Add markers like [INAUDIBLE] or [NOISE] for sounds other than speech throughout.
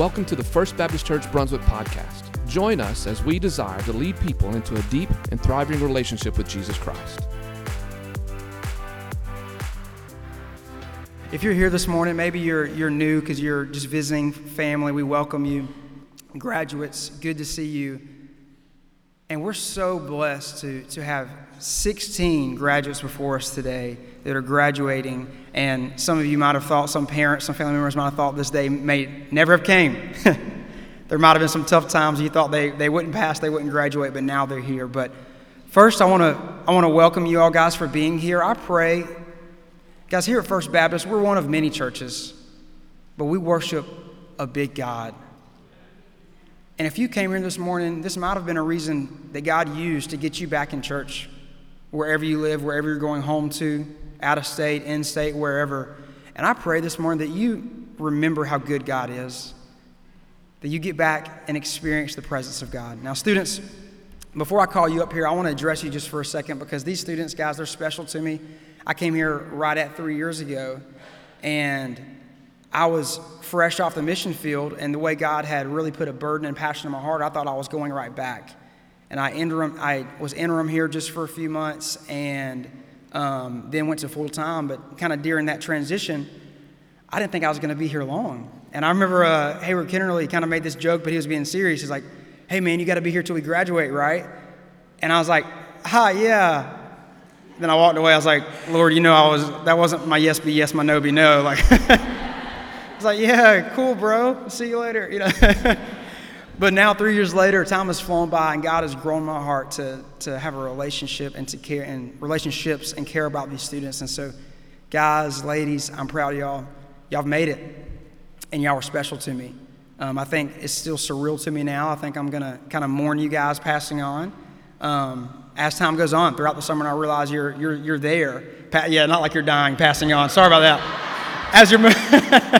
Welcome to the First Baptist Church Brunswick podcast. Join us as we desire to lead people into a deep and thriving relationship with Jesus Christ. If you're here this morning, maybe you're, you're new because you're just visiting family, we welcome you. Graduates, good to see you. And we're so blessed to, to have 16 graduates before us today that are graduating. And some of you might have thought, some parents, some family members might have thought this day may never have came. [LAUGHS] there might have been some tough times you thought they, they wouldn't pass, they wouldn't graduate, but now they're here. But first, I want to I want to welcome you all guys for being here. I pray, guys, here at First Baptist, we're one of many churches, but we worship a big God. And if you came here this morning, this might have been a reason that God used to get you back in church, wherever you live, wherever you're going home to, out of state, in state, wherever. And I pray this morning that you remember how good God is, that you get back and experience the presence of God. Now, students, before I call you up here, I want to address you just for a second because these students, guys, they're special to me. I came here right at three years ago, and I was fresh off the mission field, and the way God had really put a burden and passion in my heart, I thought I was going right back. And I interim, I was interim here just for a few months, and um, then went to full time. But kind of during that transition, I didn't think I was going to be here long. And I remember uh, Hayward Kennerly kind of made this joke, but he was being serious. He's like, "Hey man, you got to be here till we graduate, right?" And I was like, "Ha, yeah." Then I walked away. I was like, "Lord, you know, I was that wasn't my yes be yes, my no be no." Like. [LAUGHS] It's like, yeah, cool, bro. See you later. You know. [LAUGHS] but now, three years later, time has flown by, and God has grown my heart to to have a relationship and to care and relationships and care about these students. And so, guys, ladies, I'm proud of y'all. Y'all made it, and y'all were special to me. Um, I think it's still surreal to me now. I think I'm gonna kind of mourn you guys passing on. Um, as time goes on throughout the summer, and I realize you're you're you're there. Pa- yeah, not like you're dying, passing on. Sorry about that. As you're. [LAUGHS]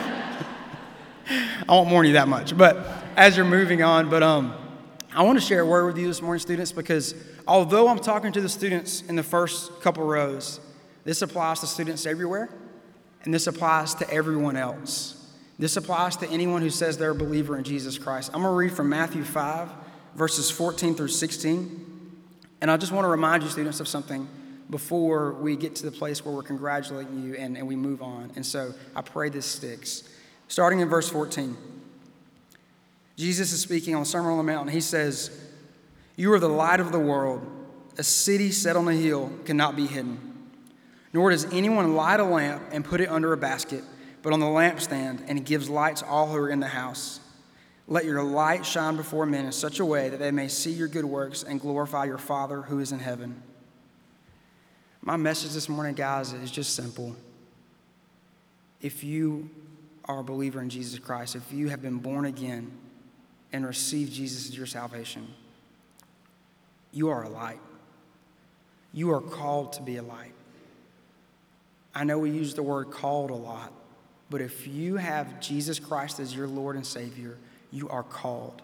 I won't warn you that much. But as you're moving on, but um, I want to share a word with you this morning, students, because although I'm talking to the students in the first couple rows, this applies to students everywhere, and this applies to everyone else. This applies to anyone who says they're a believer in Jesus Christ. I'm going to read from Matthew 5, verses 14 through 16. And I just want to remind you, students, of something before we get to the place where we're congratulating you and, and we move on. And so I pray this sticks. Starting in verse 14, Jesus is speaking on the Sermon on the Mount, he says, You are the light of the world. A city set on a hill cannot be hidden. Nor does anyone light a lamp and put it under a basket, but on the lampstand, and it gives light to all who are in the house. Let your light shine before men in such a way that they may see your good works and glorify your Father who is in heaven. My message this morning, guys, is just simple. If you are a believer in Jesus Christ, if you have been born again and received Jesus as your salvation, you are a light. You are called to be a light. I know we use the word called a lot, but if you have Jesus Christ as your Lord and Savior, you are called.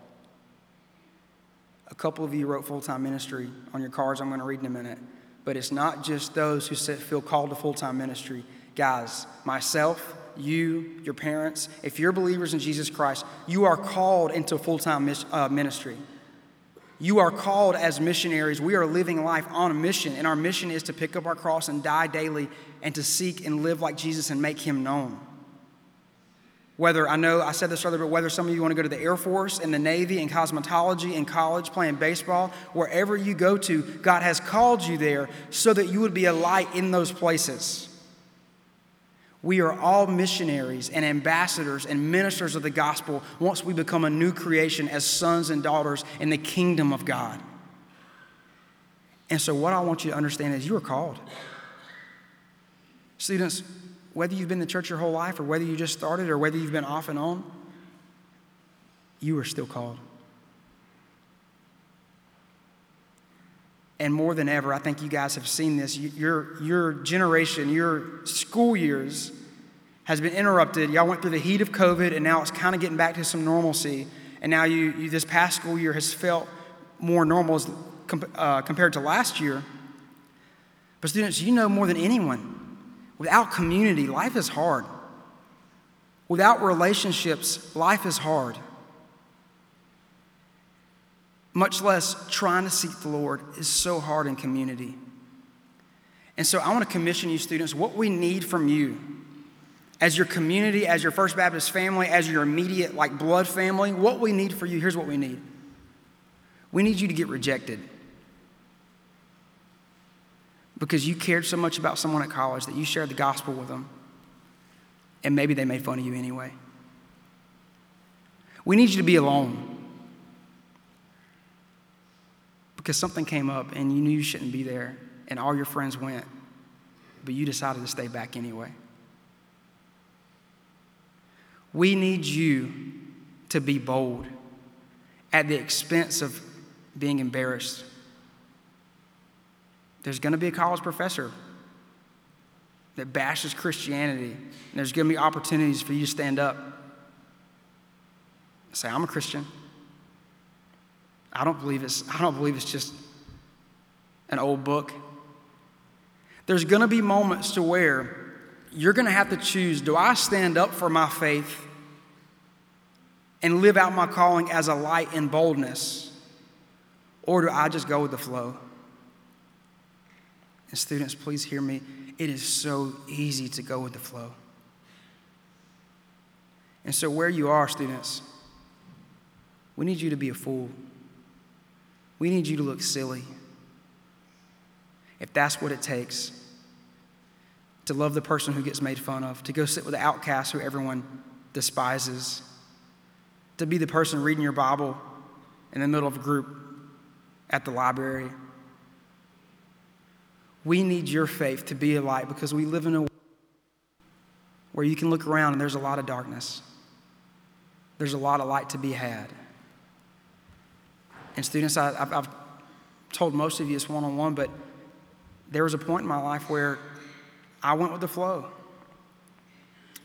A couple of you wrote full time ministry on your cards, I'm going to read in a minute. But it's not just those who feel called to full time ministry. Guys, myself, you, your parents, if you're believers in Jesus Christ, you are called into full time uh, ministry. You are called as missionaries. We are living life on a mission, and our mission is to pick up our cross and die daily and to seek and live like Jesus and make him known. Whether I know I said this earlier, but whether some of you want to go to the Air Force and the Navy and cosmetology in college, playing baseball, wherever you go to, God has called you there so that you would be a light in those places. We are all missionaries and ambassadors and ministers of the gospel once we become a new creation as sons and daughters in the kingdom of God. And so, what I want you to understand is you are called. Students, whether you've been in the church your whole life or whether you just started or whether you've been off and on, you are still called. And more than ever, I think you guys have seen this. Your, your generation, your school years has been interrupted. Y'all went through the heat of COVID, and now it's kind of getting back to some normalcy. And now you, you this past school year has felt more normal as, uh, compared to last year. But, students, you know more than anyone, without community, life is hard. Without relationships, life is hard. much less trying to seek the Lord, is so hard in community. And so I want to commission you, students, what we need from you as your community, as your First Baptist family, as your immediate, like, blood family, what we need for you, here's what we need. We need you to get rejected because you cared so much about someone at college that you shared the gospel with them, and maybe they made fun of you anyway. We need you to be alone because something came up and you knew you shouldn't be there, and all your friends went, but you decided to stay back anyway. We need you to be bold at the expense of being embarrassed. There's going to be a college professor that bashes Christianity, and there's going to be opportunities for you to stand up. Say, I'm a Christian. I don't believe it's, I don't believe it's just an old book. There's going to be moments to where you're going to have to choose do I stand up for my faith and live out my calling as a light in boldness, or do I just go with the flow? And students, please hear me. It is so easy to go with the flow. And so, where you are, students, we need you to be a fool. We need you to look silly. If that's what it takes to love the person who gets made fun of, to go sit with the outcast who everyone despises, to be the person reading your Bible in the middle of a group at the library. We need your faith to be a light because we live in a world where you can look around and there's a lot of darkness. There's a lot of light to be had. And, students, I, have told most of you this one on one, but there was a point in my life where I went with the flow.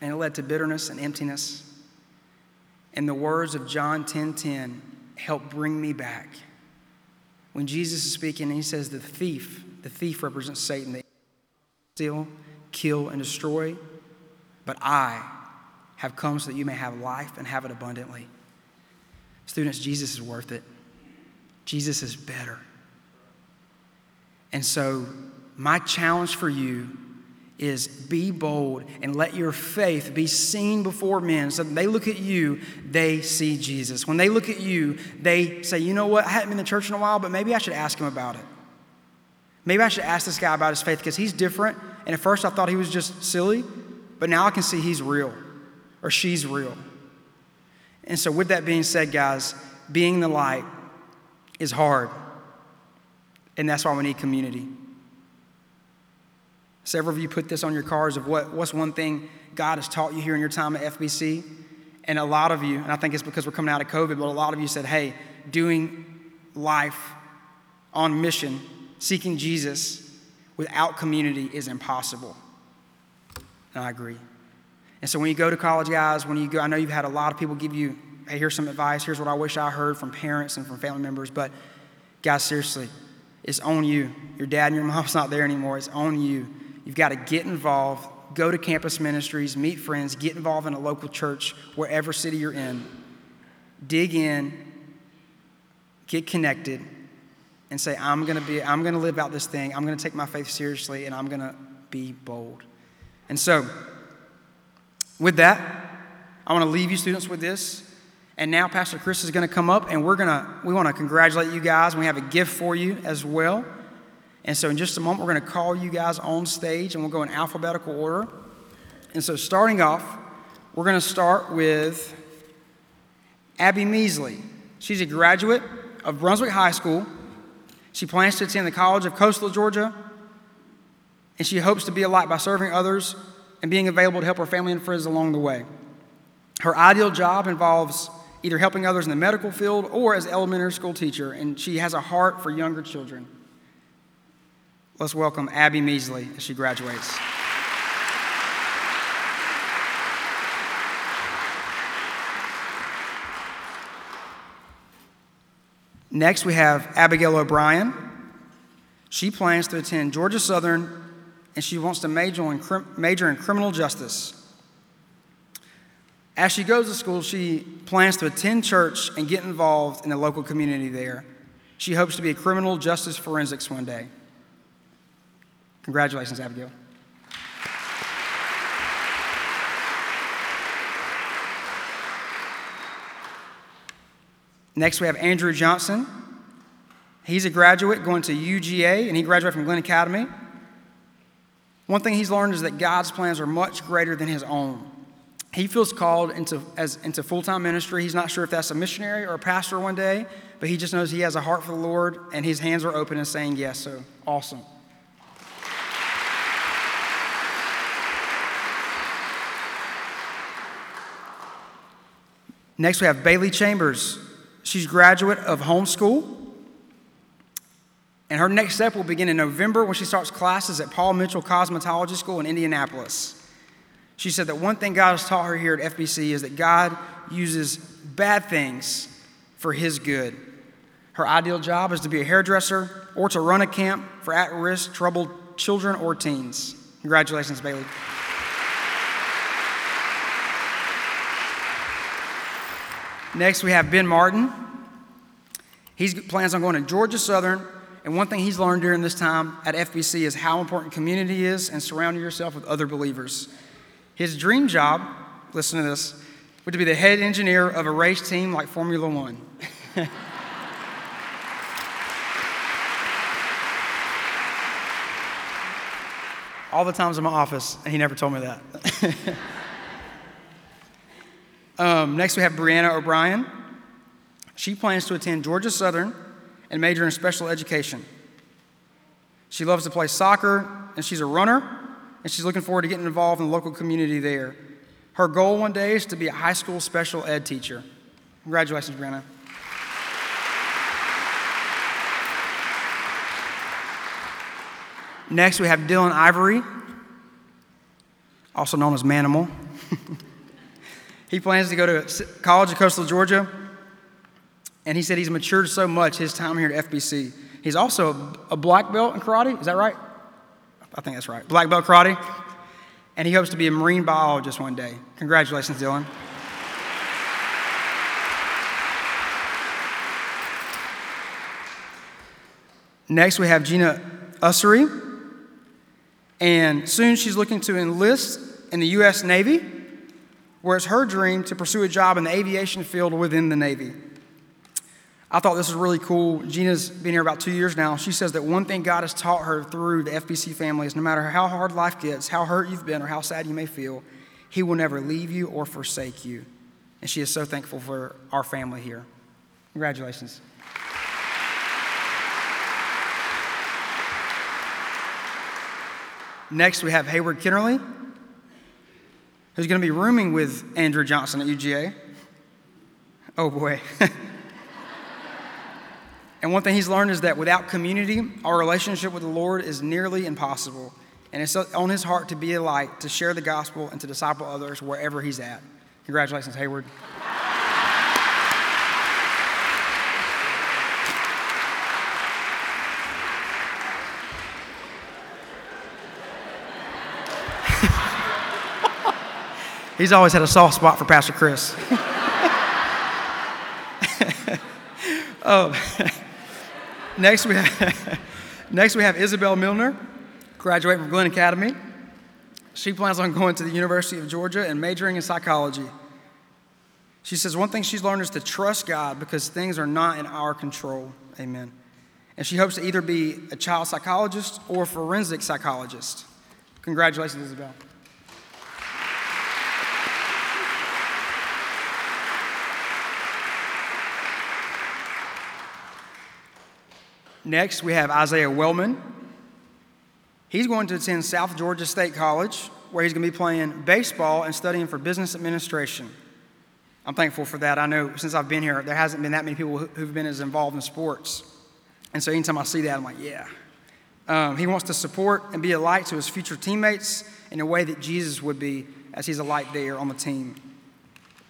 And it led to bitterness and emptiness. And the words of John 10:10 10, 10 help bring me back. When Jesus is speaking, he says, The thief, the thief represents Satan, they steal, kill, and destroy. But I have come so that you may have life and have it abundantly. Students, Jesus is worth it. Jesus is better. And so, my challenge for you is be bold and let your faith be seen before men so that they look at you, they see Jesus. When they look at you, they say, you know what, I haven't been to church in a while, but maybe I should ask him about it. Maybe I should ask this guy about his faith because he's different. And at first I thought he was just silly, but now I can see he's real or she's real. And so, with that being said, guys, being the light is hard. And that's why we need community. Several of you put this on your cards of what, what's one thing God has taught you here in your time at FBC. And a lot of you, and I think it's because we're coming out of COVID, but a lot of you said, hey, doing life on mission, seeking Jesus without community is impossible. And I agree. And so when you go to college, guys, when you go, I know you've had a lot of people give you, hey, here's some advice, here's what I wish I heard from parents and from family members, but guys, seriously, it's on you. Your dad and your mom's [LAUGHS] not there anymore. It's on you You've got to get involved, go to campus ministries, meet friends, get involved in a local church, wherever city you're in. Dig in, get connected, and say, I'm going to be, I'm going to live out this thing. I'm going to take my faith seriously, and I'm going to be bold. And so, with that, I want to leave you students with this. And now Pastor Chris is going to come up, and we're going to, we want to congratulate you guys. We have a gift for you as well. And so, in just a moment, we're going to call you guys on stage and we'll go in alphabetical order. And so, starting off, we're going to start with Abby Measley. She's a graduate of Brunswick High School. She plans to attend the College of Coastal Georgia, and she hopes to be a light by serving others and being available to help her family and friends along the way. Her ideal job involves either helping others in the medical field or as elementary school teacher, and she has a heart for younger children. Let's welcome Abby Measley as she graduates. Next, we have Abigail O'Brien. She plans to attend Georgia Southern and she wants to major in, major in criminal justice. As she goes to school, she plans to attend church and get involved in the local community there. She hopes to be a criminal justice forensics one day. Congratulations, Abigail. Next, we have Andrew Johnson. He's a graduate going to UGA, and he graduated from Glynn Academy. One thing he's learned is that God's plans are much greater than his own. He feels called into, as, into full time ministry. He's not sure if that's a missionary or a pastor one day, but he just knows he has a heart for the Lord, and his hands are open and saying yes. So awesome. Next, we have Bailey Chambers. She's a graduate of homeschool. And her next step will begin in November when she starts classes at Paul Mitchell Cosmetology School in Indianapolis. She said that one thing God has taught her here at FBC is that God uses bad things for His good. Her ideal job is to be a hairdresser or to run a camp for at risk, troubled children or teens. Congratulations, Bailey. Next, we have Ben Martin. He plans on going to Georgia Southern, and one thing he's learned during this time at FBC is how important community is and surrounding yourself with other believers. His dream job, listen to this, would to be the head engineer of a race team like Formula One. [LAUGHS] All the times in my office, and he never told me that. [LAUGHS] Um, next, we have Brianna O'Brien. She plans to attend Georgia Southern and major in special education. She loves to play soccer, and she's a runner, and she's looking forward to getting involved in the local community there. Her goal one day is to be a high school special ed teacher. Congratulations, Brianna. Next, we have Dylan Ivory, also known as Manimal. [LAUGHS] He plans to go to college at Coastal Georgia, and he said he's matured so much his time here at FBC. He's also a black belt in karate. Is that right? I think that's right. Black belt karate. And he hopes to be a marine biologist one day. Congratulations, Dylan. Next, we have Gina Ussery. And soon she's looking to enlist in the U.S. Navy where it's her dream to pursue a job in the aviation field within the Navy. I thought this was really cool. Gina's been here about two years now. She says that one thing God has taught her through the FBC family is no matter how hard life gets, how hurt you've been, or how sad you may feel, He will never leave you or forsake you. And she is so thankful for our family here. Congratulations. Next, we have Hayward Kennerly who's going to be rooming with Andrew Johnson at UGA. Oh boy. [LAUGHS] and one thing he's learned is that without community, our relationship with the Lord is nearly impossible. And it's on his heart to be a light, to share the gospel, and to disciple others wherever he's at. Congratulations, Hayward. He's always had a soft spot for Pastor Chris. [LAUGHS] oh, next, we have, [LAUGHS] next, we have Isabel Milner, graduate from Glynn Academy. She plans on going to the University of Georgia and majoring in psychology. She says one thing she's learned is to trust God because things are not in our control. Amen. And she hopes to either be a child psychologist or forensic psychologist. Congratulations, Isabel. Next, we have Isaiah Wellman. He's going to attend South Georgia State College, where he's going to be playing baseball and studying for business administration. I'm thankful for that. I know since I've been here, there hasn't been that many people who've been as involved in sports. And so anytime I see that, I'm like, yeah. Um, he wants to support and be a light to his future teammates in a way that Jesus would be, as he's a light there on the team.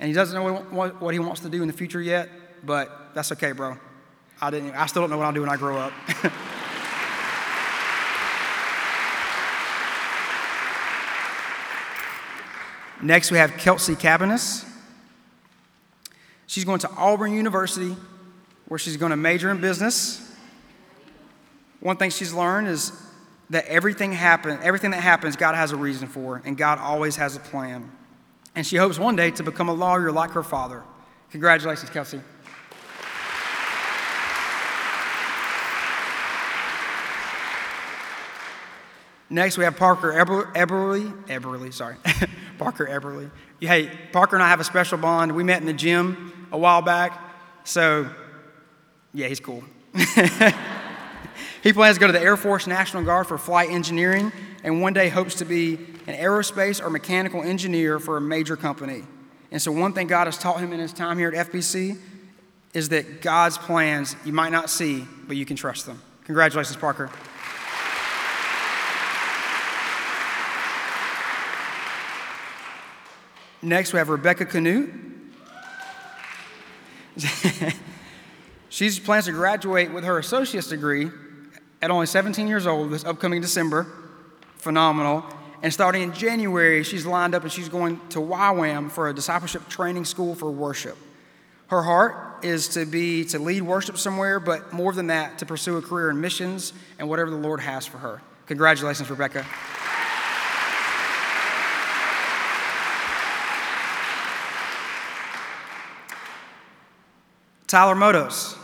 And he doesn't know what, what he wants to do in the future yet, but that's okay, bro. I didn't. I still don't know what I'll do when I grow up. [LAUGHS] Next, we have Kelsey Cabanis. She's going to Auburn University, where she's going to major in business. One thing she's learned is that everything happen, everything that happens, God has a reason for, and God always has a plan. And she hopes one day to become a lawyer like her father. Congratulations, Kelsey. Next, we have Parker Eber- Eberly. Eberly, sorry. [LAUGHS] Parker Eberly. Hey, Parker and I have a special bond. We met in the gym a while back. So, yeah, he's cool. [LAUGHS] he plans to go to the Air Force National Guard for flight engineering and one day hopes to be an aerospace or mechanical engineer for a major company. And so, one thing God has taught him in his time here at FBC is that God's plans you might not see, but you can trust them. Congratulations, Parker. Next, we have Rebecca Canute. she plans to graduate with her associate's degree at only 17 years old this upcoming December. Phenomenal. And starting in January, she's lined up and she's going to YWAM for a discipleship training school for worship. Her heart is to be to lead worship somewhere, but more than that, to pursue a career in missions and whatever the Lord has for her. Congratulations, Rebecca. Tyler Motos,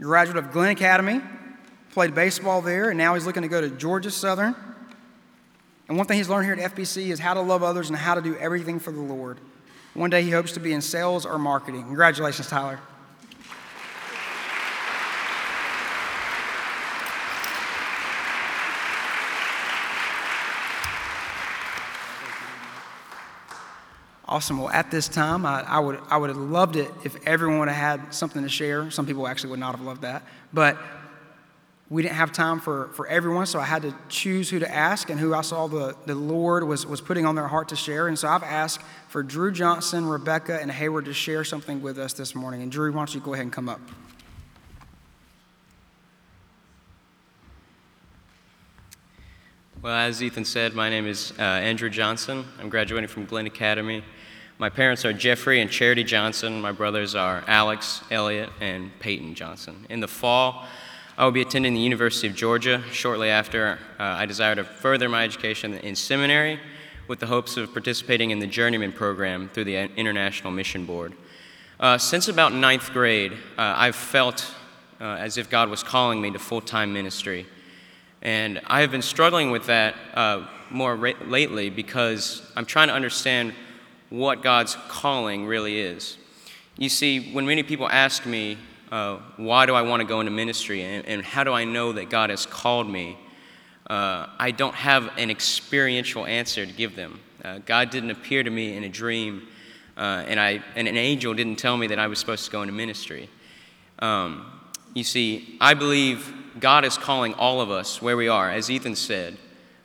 graduate of Glynn Academy, played baseball there, and now he's looking to go to Georgia Southern. And one thing he's learned here at FBC is how to love others and how to do everything for the Lord. One day he hopes to be in sales or marketing. Congratulations, Tyler. Awesome. Well, at this time, I, I, would, I would have loved it if everyone would have had something to share. Some people actually would not have loved that. But we didn't have time for, for everyone, so I had to choose who to ask and who I saw the, the Lord was, was putting on their heart to share. And so I've asked for Drew Johnson, Rebecca, and Hayward to share something with us this morning. And Drew, why don't you go ahead and come up? Well, as Ethan said, my name is uh, Andrew Johnson. I'm graduating from Glynn Academy. My parents are Jeffrey and Charity Johnson. My brothers are Alex, Elliot, and Peyton Johnson. In the fall, I will be attending the University of Georgia. Shortly after, uh, I desire to further my education in seminary with the hopes of participating in the Journeyman program through the International Mission Board. Uh, since about ninth grade, uh, I've felt uh, as if God was calling me to full time ministry. And I have been struggling with that uh, more ra- lately because I'm trying to understand what God's calling really is. You see, when many people ask me, uh, why do I want to go into ministry and, and, how do I know that God has called me, uh, I don't have an experiential answer to give them. Uh, God didn't appear to me in a dream, uh, and, I, and an angel didn't tell me that I was supposed to go into ministry. Um, you see, I believe God is calling all of us where we are, as Ethan said.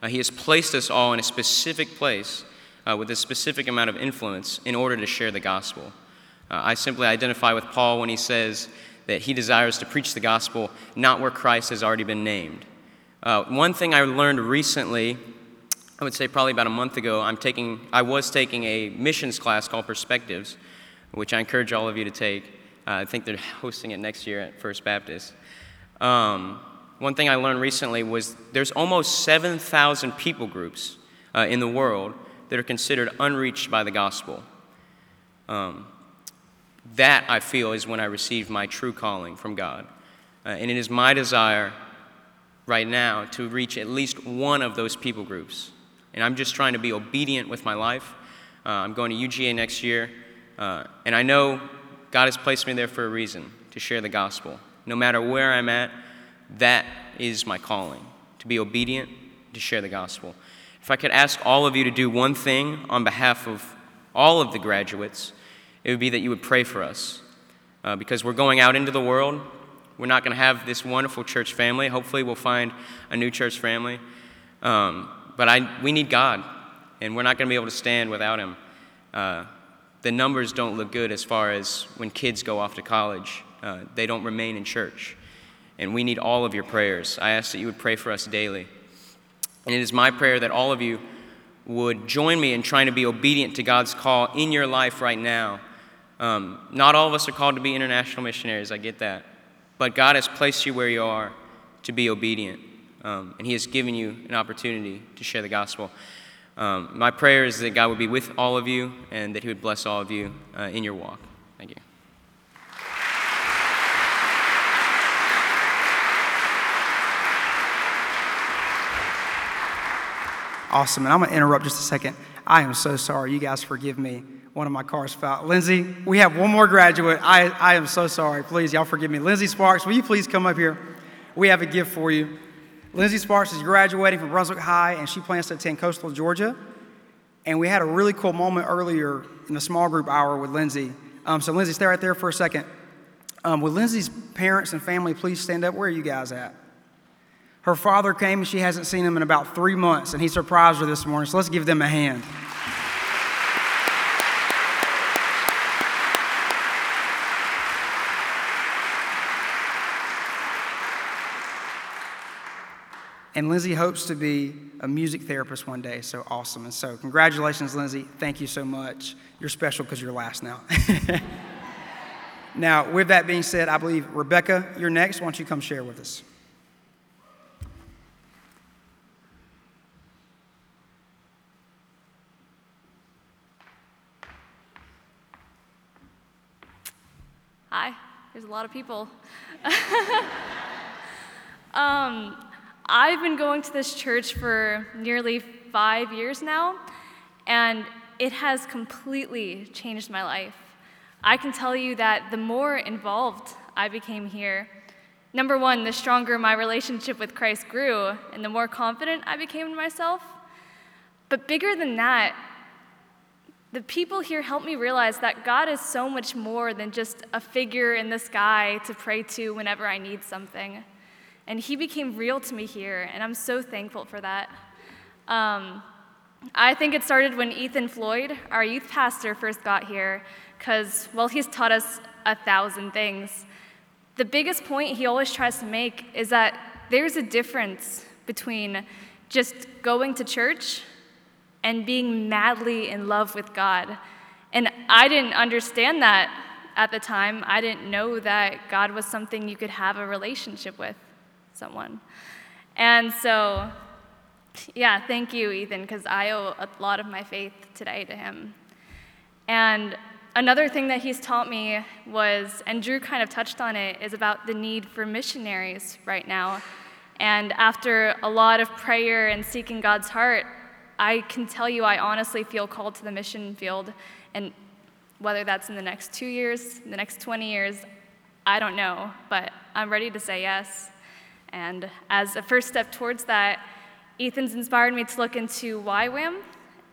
Uh, he has placed us all in a specific place uh, with a specific amount of influence in order to share the gospel. Uh, I simply identify with Paul when he says that he desires to preach the gospel not where Christ has already been named. Uh, one thing I learned recently, I would say probably about a month ago, I'm taking, I was taking a missions class called Perspectives, which I encourage all of you to take. Uh, I think they're [LAUGHS] hosting it next year at First Baptist. Um, one thing I learned recently was there's almost 7,000 people groups uh, in the world that are considered unreached by the gospel. Um, that, I feel, is when I received my true calling from God. Uh, and it is my desire right now to reach at least one of those people groups. And I'm just trying to be obedient with my life. Uh, I'm going to UGA next year. Uh, and I know God has placed me there for a reason to share the gospel. No matter where I'm at, that is my calling to be obedient, to share the gospel. If I could ask all of you to do one thing on behalf of all of the graduates, it would be that you would pray for us. Uh, because we're going out into the world. We're not going to have this wonderful church family. Hopefully, we'll find a new church family. Um, but I, we need God, and we're not going to be able to stand without Him. Uh, the numbers don't look good as far as when kids go off to college, uh, they don't remain in church. And we need all of your prayers. I ask that you would pray for us daily. And it is my prayer that all of you would join me in trying to be obedient to God's call in your life right now. Um, not all of us are called to be international missionaries, I get that. But God has placed you where you are to be obedient. Um, and He has given you an opportunity to share the gospel. Um, my prayer is that God would be with all of you and that He would bless all of you uh, in your walk. Awesome. And I'm going to interrupt just a second. I am so sorry. You guys forgive me. One of my cars fell. Lindsay, we have one more graduate. I, I am so sorry. Please, y'all forgive me. Lindsay Sparks, will you please come up here? We have a gift for you. Lindsay Sparks is graduating from Brunswick High, and she plans to attend Coastal Georgia. And we had a really cool moment earlier in the small group hour with Lindsay. Um, so, Lindsay, stay right there for a second. Um, would Lindsay's parents and family please stand up? Where are you guys at? Her father came and she hasn't seen him in about three months, and he surprised her this morning. So, let's give them a hand. And Lindsay hopes to be a music therapist one day, so awesome. And so, congratulations, Lindsay. Thank you so much. You're special because you're last now. [LAUGHS] now, with that being said, I believe Rebecca, you're next. Why don't you come share with us? Hi, there's a lot of people. [LAUGHS] um, I've been going to this church for nearly five years now, and it has completely changed my life. I can tell you that the more involved I became here, number one, the stronger my relationship with Christ grew, and the more confident I became in myself. But bigger than that, the people here helped me realize that God is so much more than just a figure in the sky to pray to whenever I need something. And he became real to me here, and I'm so thankful for that. Um, I think it started when Ethan Floyd, our youth pastor, first got here, because, well, he's taught us a thousand things. The biggest point he always tries to make is that there's a difference between just going to church and being madly in love with God. And I didn't understand that at the time. I didn't know that God was something you could have a relationship with someone. And so, yeah, thank you, Ethan, because I owe a lot of my faith today to him. And another thing that he's taught me was, and Drew kind of touched on it, is about the need for missionaries right now. And after a lot of prayer and seeking God's heart, I can tell you I honestly feel called to the mission field. And whether that's in the next two years, the next 20 years, I don't know, but I'm ready to say yes. And as a first step towards that, Ethan's inspired me to look into YWAM.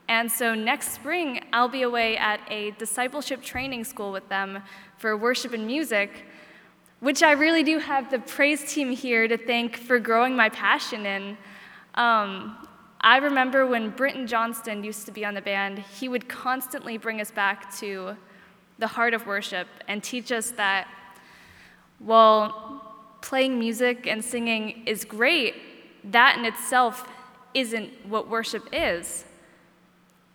And so next spring, I'll be away at a discipleship training school with them for worship and music, which I really do have the praise team here to thank for growing my passion in. Um, I remember when Britton Johnston used to be on the band, he would constantly bring us back to the heart of worship and teach us that, while playing music and singing is great, that in itself isn't what worship is.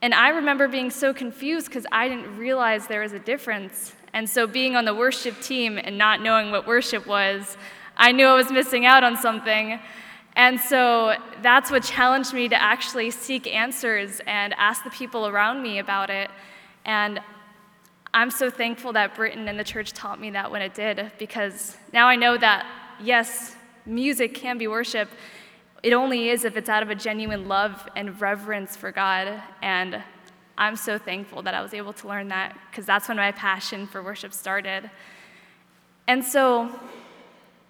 And I remember being so confused because I didn't realize there was a difference. And so, being on the worship team and not knowing what worship was, I knew I was missing out on something. And so, that's what challenged me to actually seek answers and ask the people around me about it. And I'm so thankful that Britton and the church taught me that when it did, because now I know that, yes, music can be worship. It only is if it's out of a genuine love and reverence for God. And I'm so thankful that I was able to learn that, because that's when my passion for worship started. And so,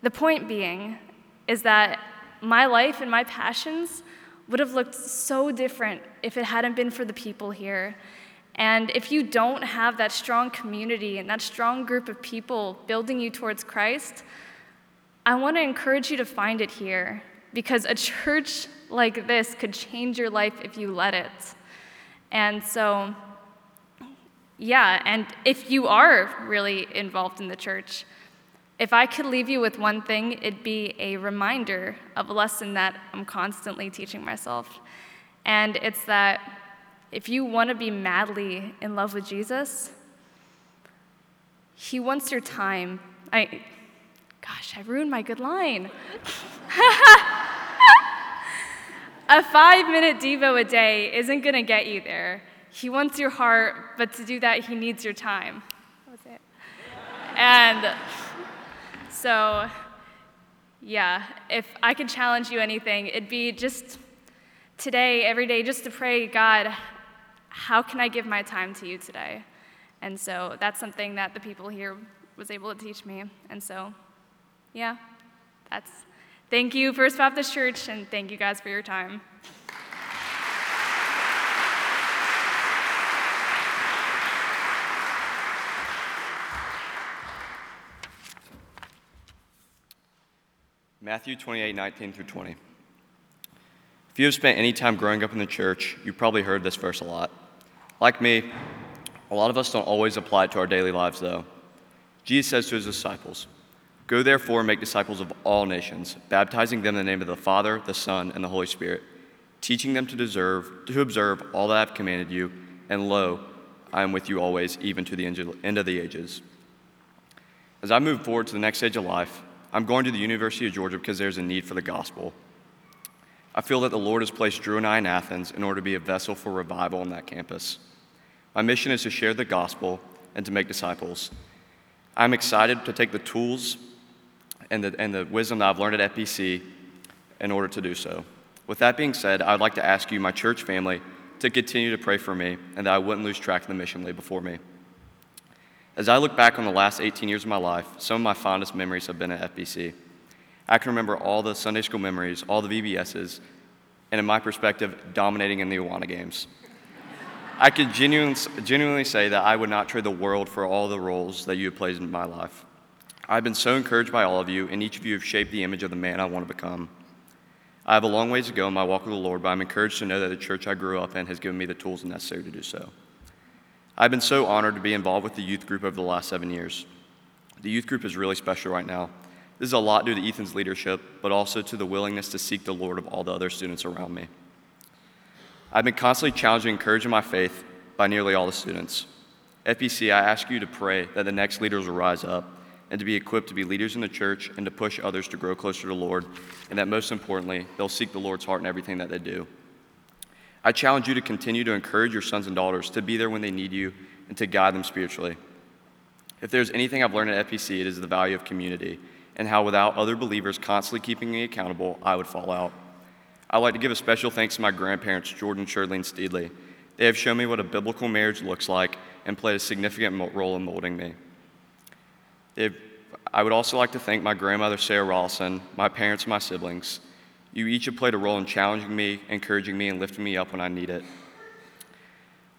the point being is that my life and my passions would have looked so different if it hadn't been for the people here. And if you don't have that strong community and that strong group of people building you towards Christ, I want to encourage you to find it here because a church like this could change your life if you let it. And so, yeah, and if you are really involved in the church, if I could leave you with one thing, it'd be a reminder of a lesson that I'm constantly teaching myself. And it's that if you want to be madly in love with Jesus, He wants your time. I, gosh, I ruined my good line. [LAUGHS] a five minute Devo a day isn't going to get you there. He wants your heart, but to do that, he needs your time. That was it. And so, yeah, if I could challenge you anything, it'd be just today, every day, just to pray, God, how can I give my time to you today? And so that's something that the people here was able to teach me. And so, yeah, that's thank you, First Baptist Church, and thank you guys for your time. Matthew 28, 19 through 20. If you have spent any time growing up in the church, you've probably heard this verse a lot. Like me, a lot of us don't always apply it to our daily lives, though. Jesus says to his disciples, Go therefore and make disciples of all nations, baptizing them in the name of the Father, the Son, and the Holy Spirit, teaching them to deserve to observe all that I have commanded you, and lo, I am with you always, even to the end of the ages. As I move forward to the next stage of life, I'm going to the University of Georgia because there's a need for the gospel. I feel that the Lord has placed Drew and I in Athens in order to be a vessel for revival on that campus. My mission is to share the gospel and to make disciples. I'm excited to take the tools and the, and the wisdom that I've learned at FBC in order to do so. With that being said, I'd like to ask you, my church family, to continue to pray for me and that I wouldn't lose track of the mission laid before me. As I look back on the last 18 years of my life, some of my fondest memories have been at FBC. I can remember all the Sunday school memories, all the VBSs, and in my perspective, dominating in the Awana games. I can genuinely, genuinely say that I would not trade the world for all the roles that you have played in my life. I've been so encouraged by all of you, and each of you have shaped the image of the man I want to become. I have a long ways to go in my walk with the Lord, but I'm encouraged to know that the church I grew up in has given me the tools necessary to do so. I've been so honored to be involved with the youth group over the last seven years. The youth group is really special right now. This is a lot due to Ethan's leadership, but also to the willingness to seek the Lord of all the other students around me. I've been constantly challenging and encouraging my faith by nearly all the students. FBC, I ask you to pray that the next leaders will rise up and to be equipped to be leaders in the church and to push others to grow closer to the Lord, and that most importantly, they'll seek the Lord's heart in everything that they do. I challenge you to continue to encourage your sons and daughters to be there when they need you and to guide them spiritually. If there's anything I've learned at FBC, it is the value of community and how without other believers constantly keeping me accountable, I would fall out. I'd like to give a special thanks to my grandparents, Jordan, Shirley, and Steedley. They have shown me what a biblical marriage looks like and played a significant role in molding me. They've, I would also like to thank my grandmother, Sarah Rollison, my parents, and my siblings. You each have played a role in challenging me, encouraging me, and lifting me up when I need it.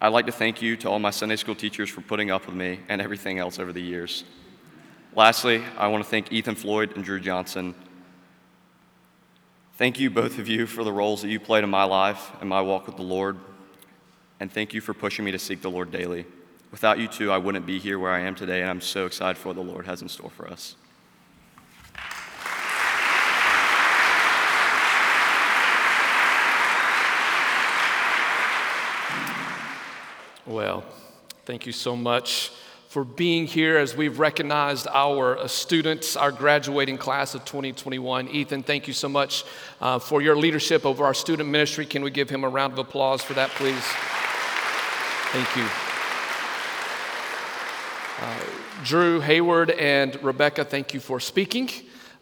I'd like to thank you to all my Sunday school teachers for putting up with me and everything else over the years. Lastly, I want to thank Ethan Floyd and Drew Johnson. Thank you, both of you, for the roles that you played in my life and my walk with the Lord. And thank you for pushing me to seek the Lord daily. Without you two, I wouldn't be here where I am today, and I'm so excited for what the Lord has in store for us. Well, thank you so much for being here as we've recognized our uh, students, our graduating class of 2021. Ethan, thank you so much uh, for your leadership over our student ministry. Can we give him a round of applause for that, please? Thank you. Uh, Drew, Hayward, and Rebecca, thank you for speaking.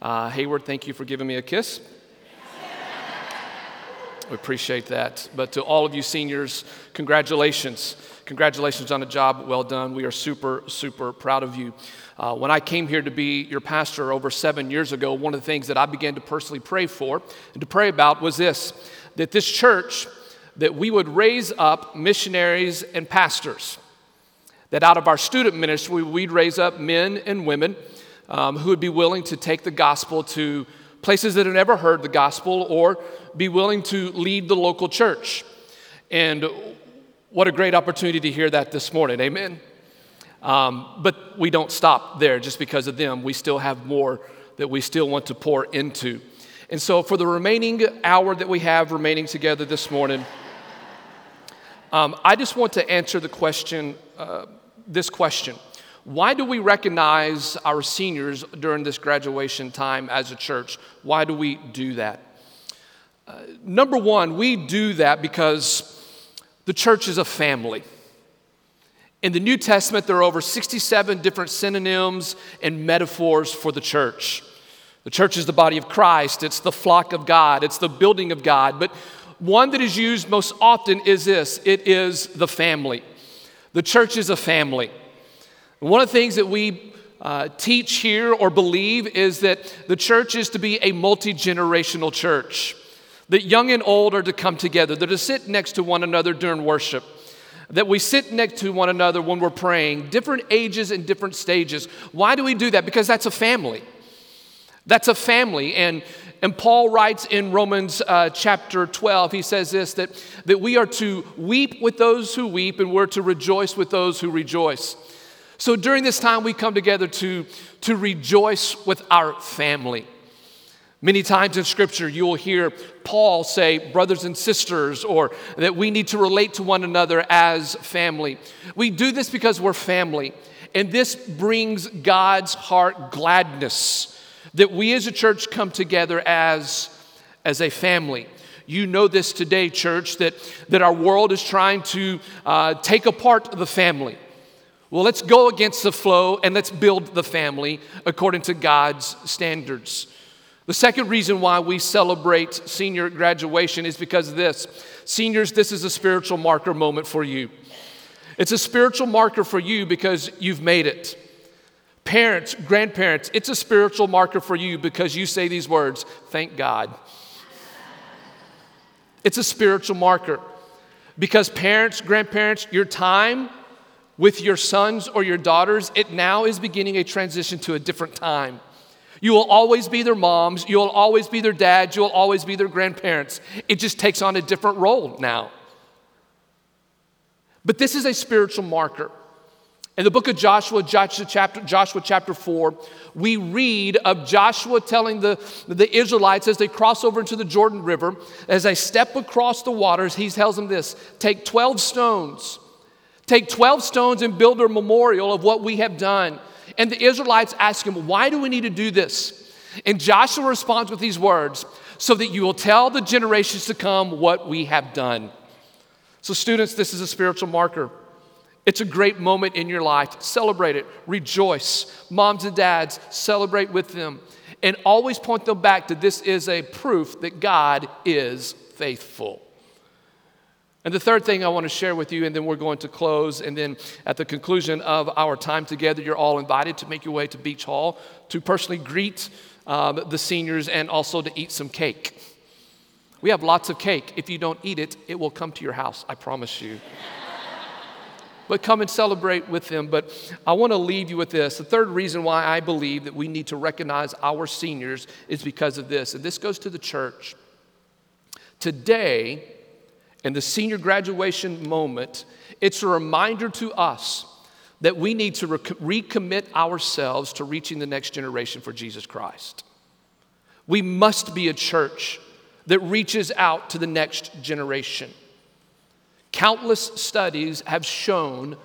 Uh, Hayward, thank you for giving me a kiss. [LAUGHS] We appreciate that. But to all of you seniors, congratulations. Congratulations on the job well done. We are super, super proud of you. Uh, when I came here to be your pastor over seven years ago, one of the things that I began to personally pray for and to pray about was this that this church, that we would raise up missionaries and pastors. That out of our student ministry, we'd raise up men and women um, who would be willing to take the gospel to places that have never heard the gospel or be willing to lead the local church. And what a great opportunity to hear that this morning. Amen. Um, but we don't stop there just because of them. We still have more that we still want to pour into. And so, for the remaining hour that we have remaining together this morning, um, I just want to answer the question, uh, this question Why do we recognize our seniors during this graduation time as a church? Why do we do that? Uh, number one, we do that because the church is a family. In the New Testament, there are over 67 different synonyms and metaphors for the church. The church is the body of Christ, it's the flock of God, it's the building of God. But one that is used most often is this it is the family. The church is a family. One of the things that we uh, teach here or believe is that the church is to be a multi generational church, that young and old are to come together, they're to sit next to one another during worship. That we sit next to one another when we're praying, different ages and different stages. Why do we do that? Because that's a family. That's a family. And, and Paul writes in Romans uh, chapter 12, he says this that, that we are to weep with those who weep and we're to rejoice with those who rejoice. So during this time, we come together to, to rejoice with our family. Many times in Scripture, you will hear Paul say, brothers and sisters, or that we need to relate to one another as family. We do this because we're family, and this brings God's heart gladness that we as a church come together as, as a family. You know this today, church, that, that our world is trying to uh, take apart the family. Well, let's go against the flow and let's build the family according to God's standards. The second reason why we celebrate senior graduation is because of this. Seniors, this is a spiritual marker moment for you. It's a spiritual marker for you because you've made it. Parents, grandparents, it's a spiritual marker for you because you say these words, thank God. It's a spiritual marker because parents, grandparents, your time with your sons or your daughters, it now is beginning a transition to a different time. You will always be their moms, you'll always be their dads, you'll always be their grandparents. It just takes on a different role now. But this is a spiritual marker. In the book of Joshua, Joshua chapter, Joshua chapter 4, we read of Joshua telling the, the Israelites as they cross over into the Jordan River, as they step across the waters, he tells them this take 12 stones Take 12 stones and build a memorial of what we have done. And the Israelites ask him, Why do we need to do this? And Joshua responds with these words so that you will tell the generations to come what we have done. So, students, this is a spiritual marker. It's a great moment in your life. Celebrate it, rejoice. Moms and dads, celebrate with them. And always point them back to this is a proof that God is faithful. And the third thing I want to share with you, and then we're going to close, and then at the conclusion of our time together, you're all invited to make your way to Beach Hall to personally greet um, the seniors and also to eat some cake. We have lots of cake. If you don't eat it, it will come to your house, I promise you. [LAUGHS] but come and celebrate with them. But I want to leave you with this. The third reason why I believe that we need to recognize our seniors is because of this. And this goes to the church. Today, in the senior graduation moment, it's a reminder to us that we need to recommit ourselves to reaching the next generation for Jesus Christ. We must be a church that reaches out to the next generation. Countless studies have shown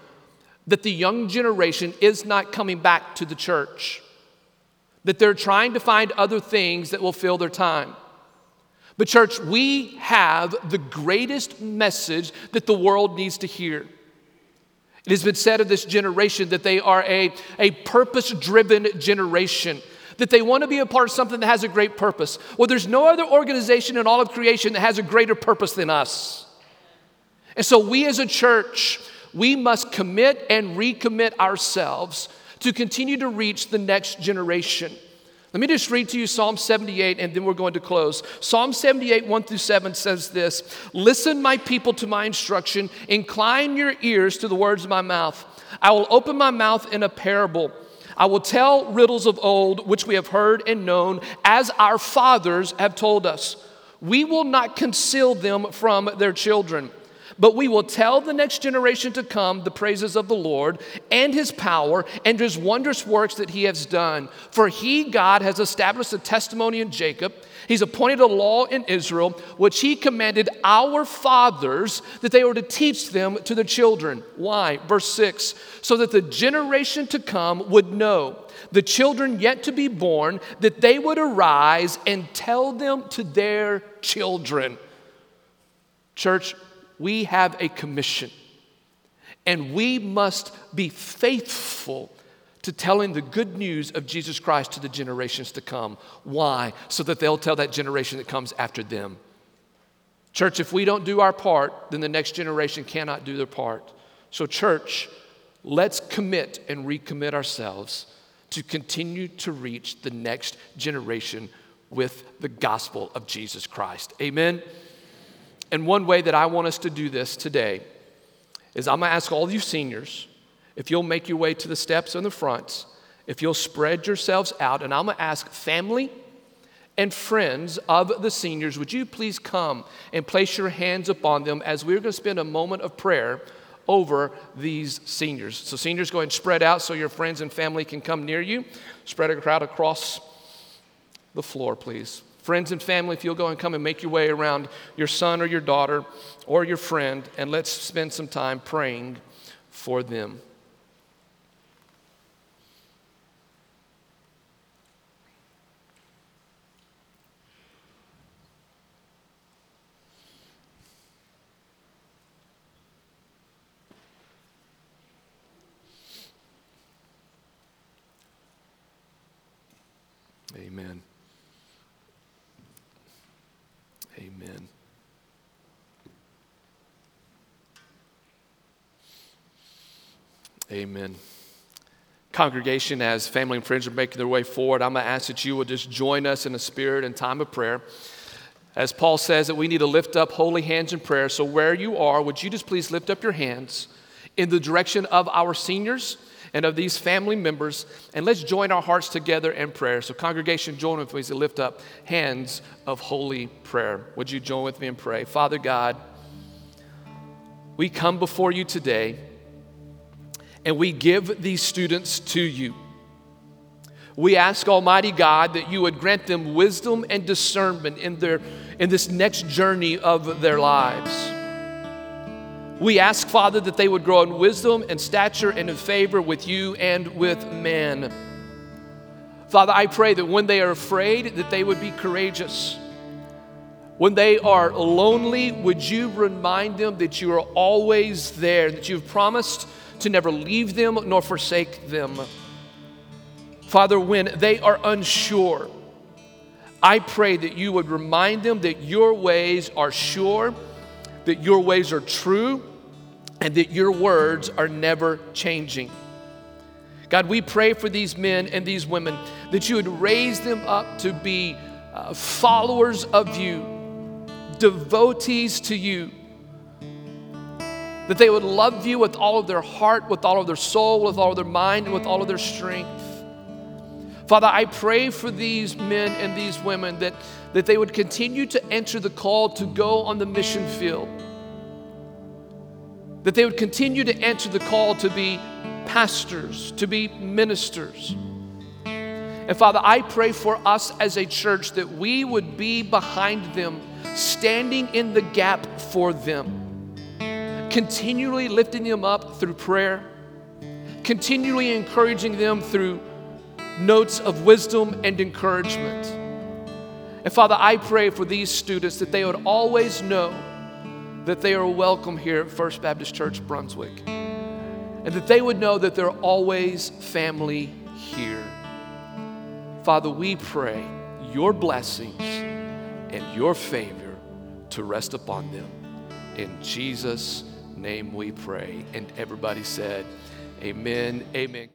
that the young generation is not coming back to the church, that they're trying to find other things that will fill their time. But, church, we have the greatest message that the world needs to hear. It has been said of this generation that they are a, a purpose driven generation, that they want to be a part of something that has a great purpose. Well, there's no other organization in all of creation that has a greater purpose than us. And so, we as a church, we must commit and recommit ourselves to continue to reach the next generation. Let me just read to you Psalm 78 and then we're going to close. Psalm 78, 1 through 7 says this Listen, my people, to my instruction, incline your ears to the words of my mouth. I will open my mouth in a parable. I will tell riddles of old, which we have heard and known, as our fathers have told us. We will not conceal them from their children but we will tell the next generation to come the praises of the Lord and his power and his wondrous works that he has done. For he, God, has established a testimony in Jacob. He's appointed a law in Israel, which he commanded our fathers that they were to teach them to their children. Why? Verse 6 so that the generation to come would know, the children yet to be born, that they would arise and tell them to their children. Church, we have a commission, and we must be faithful to telling the good news of Jesus Christ to the generations to come. Why? So that they'll tell that generation that comes after them. Church, if we don't do our part, then the next generation cannot do their part. So, church, let's commit and recommit ourselves to continue to reach the next generation with the gospel of Jesus Christ. Amen. And one way that I want us to do this today is I'm going to ask all you seniors if you'll make your way to the steps in the front, if you'll spread yourselves out, and I'm going to ask family and friends of the seniors, would you please come and place your hands upon them as we're going to spend a moment of prayer over these seniors. So, seniors, go ahead and spread out so your friends and family can come near you. Spread a crowd across the floor, please. Friends and family, if you'll go and come and make your way around your son or your daughter or your friend, and let's spend some time praying for them. Amen. Amen. Amen. Congregation, as family and friends are making their way forward, I'm going to ask that you would just join us in a spirit and time of prayer. As Paul says, that we need to lift up holy hands in prayer. So, where you are, would you just please lift up your hands in the direction of our seniors and of these family members, and let's join our hearts together in prayer. So, congregation, join with me as we lift up hands of holy prayer. Would you join with me and pray? Father God, we come before you today and we give these students to you. We ask Almighty God that you would grant them wisdom and discernment in, their, in this next journey of their lives. We ask, Father, that they would grow in wisdom and stature and in favor with you and with men. Father, I pray that when they are afraid, that they would be courageous. When they are lonely, would you remind them that you are always there, that you've promised to never leave them nor forsake them. Father, when they are unsure, I pray that you would remind them that your ways are sure, that your ways are true, and that your words are never changing. God, we pray for these men and these women that you would raise them up to be uh, followers of you, devotees to you that they would love you with all of their heart, with all of their soul, with all of their mind, and with all of their strength. Father, I pray for these men and these women that, that they would continue to enter the call to go on the mission field. That they would continue to enter the call to be pastors, to be ministers. And Father, I pray for us as a church that we would be behind them, standing in the gap for them continually lifting them up through prayer, continually encouraging them through notes of wisdom and encouragement. And Father, I pray for these students that they would always know that they are welcome here at First Baptist Church Brunswick, and that they would know that they're always family here. Father, we pray your blessings and your favor to rest upon them. In Jesus' name we pray. And everybody said, Amen. Amen.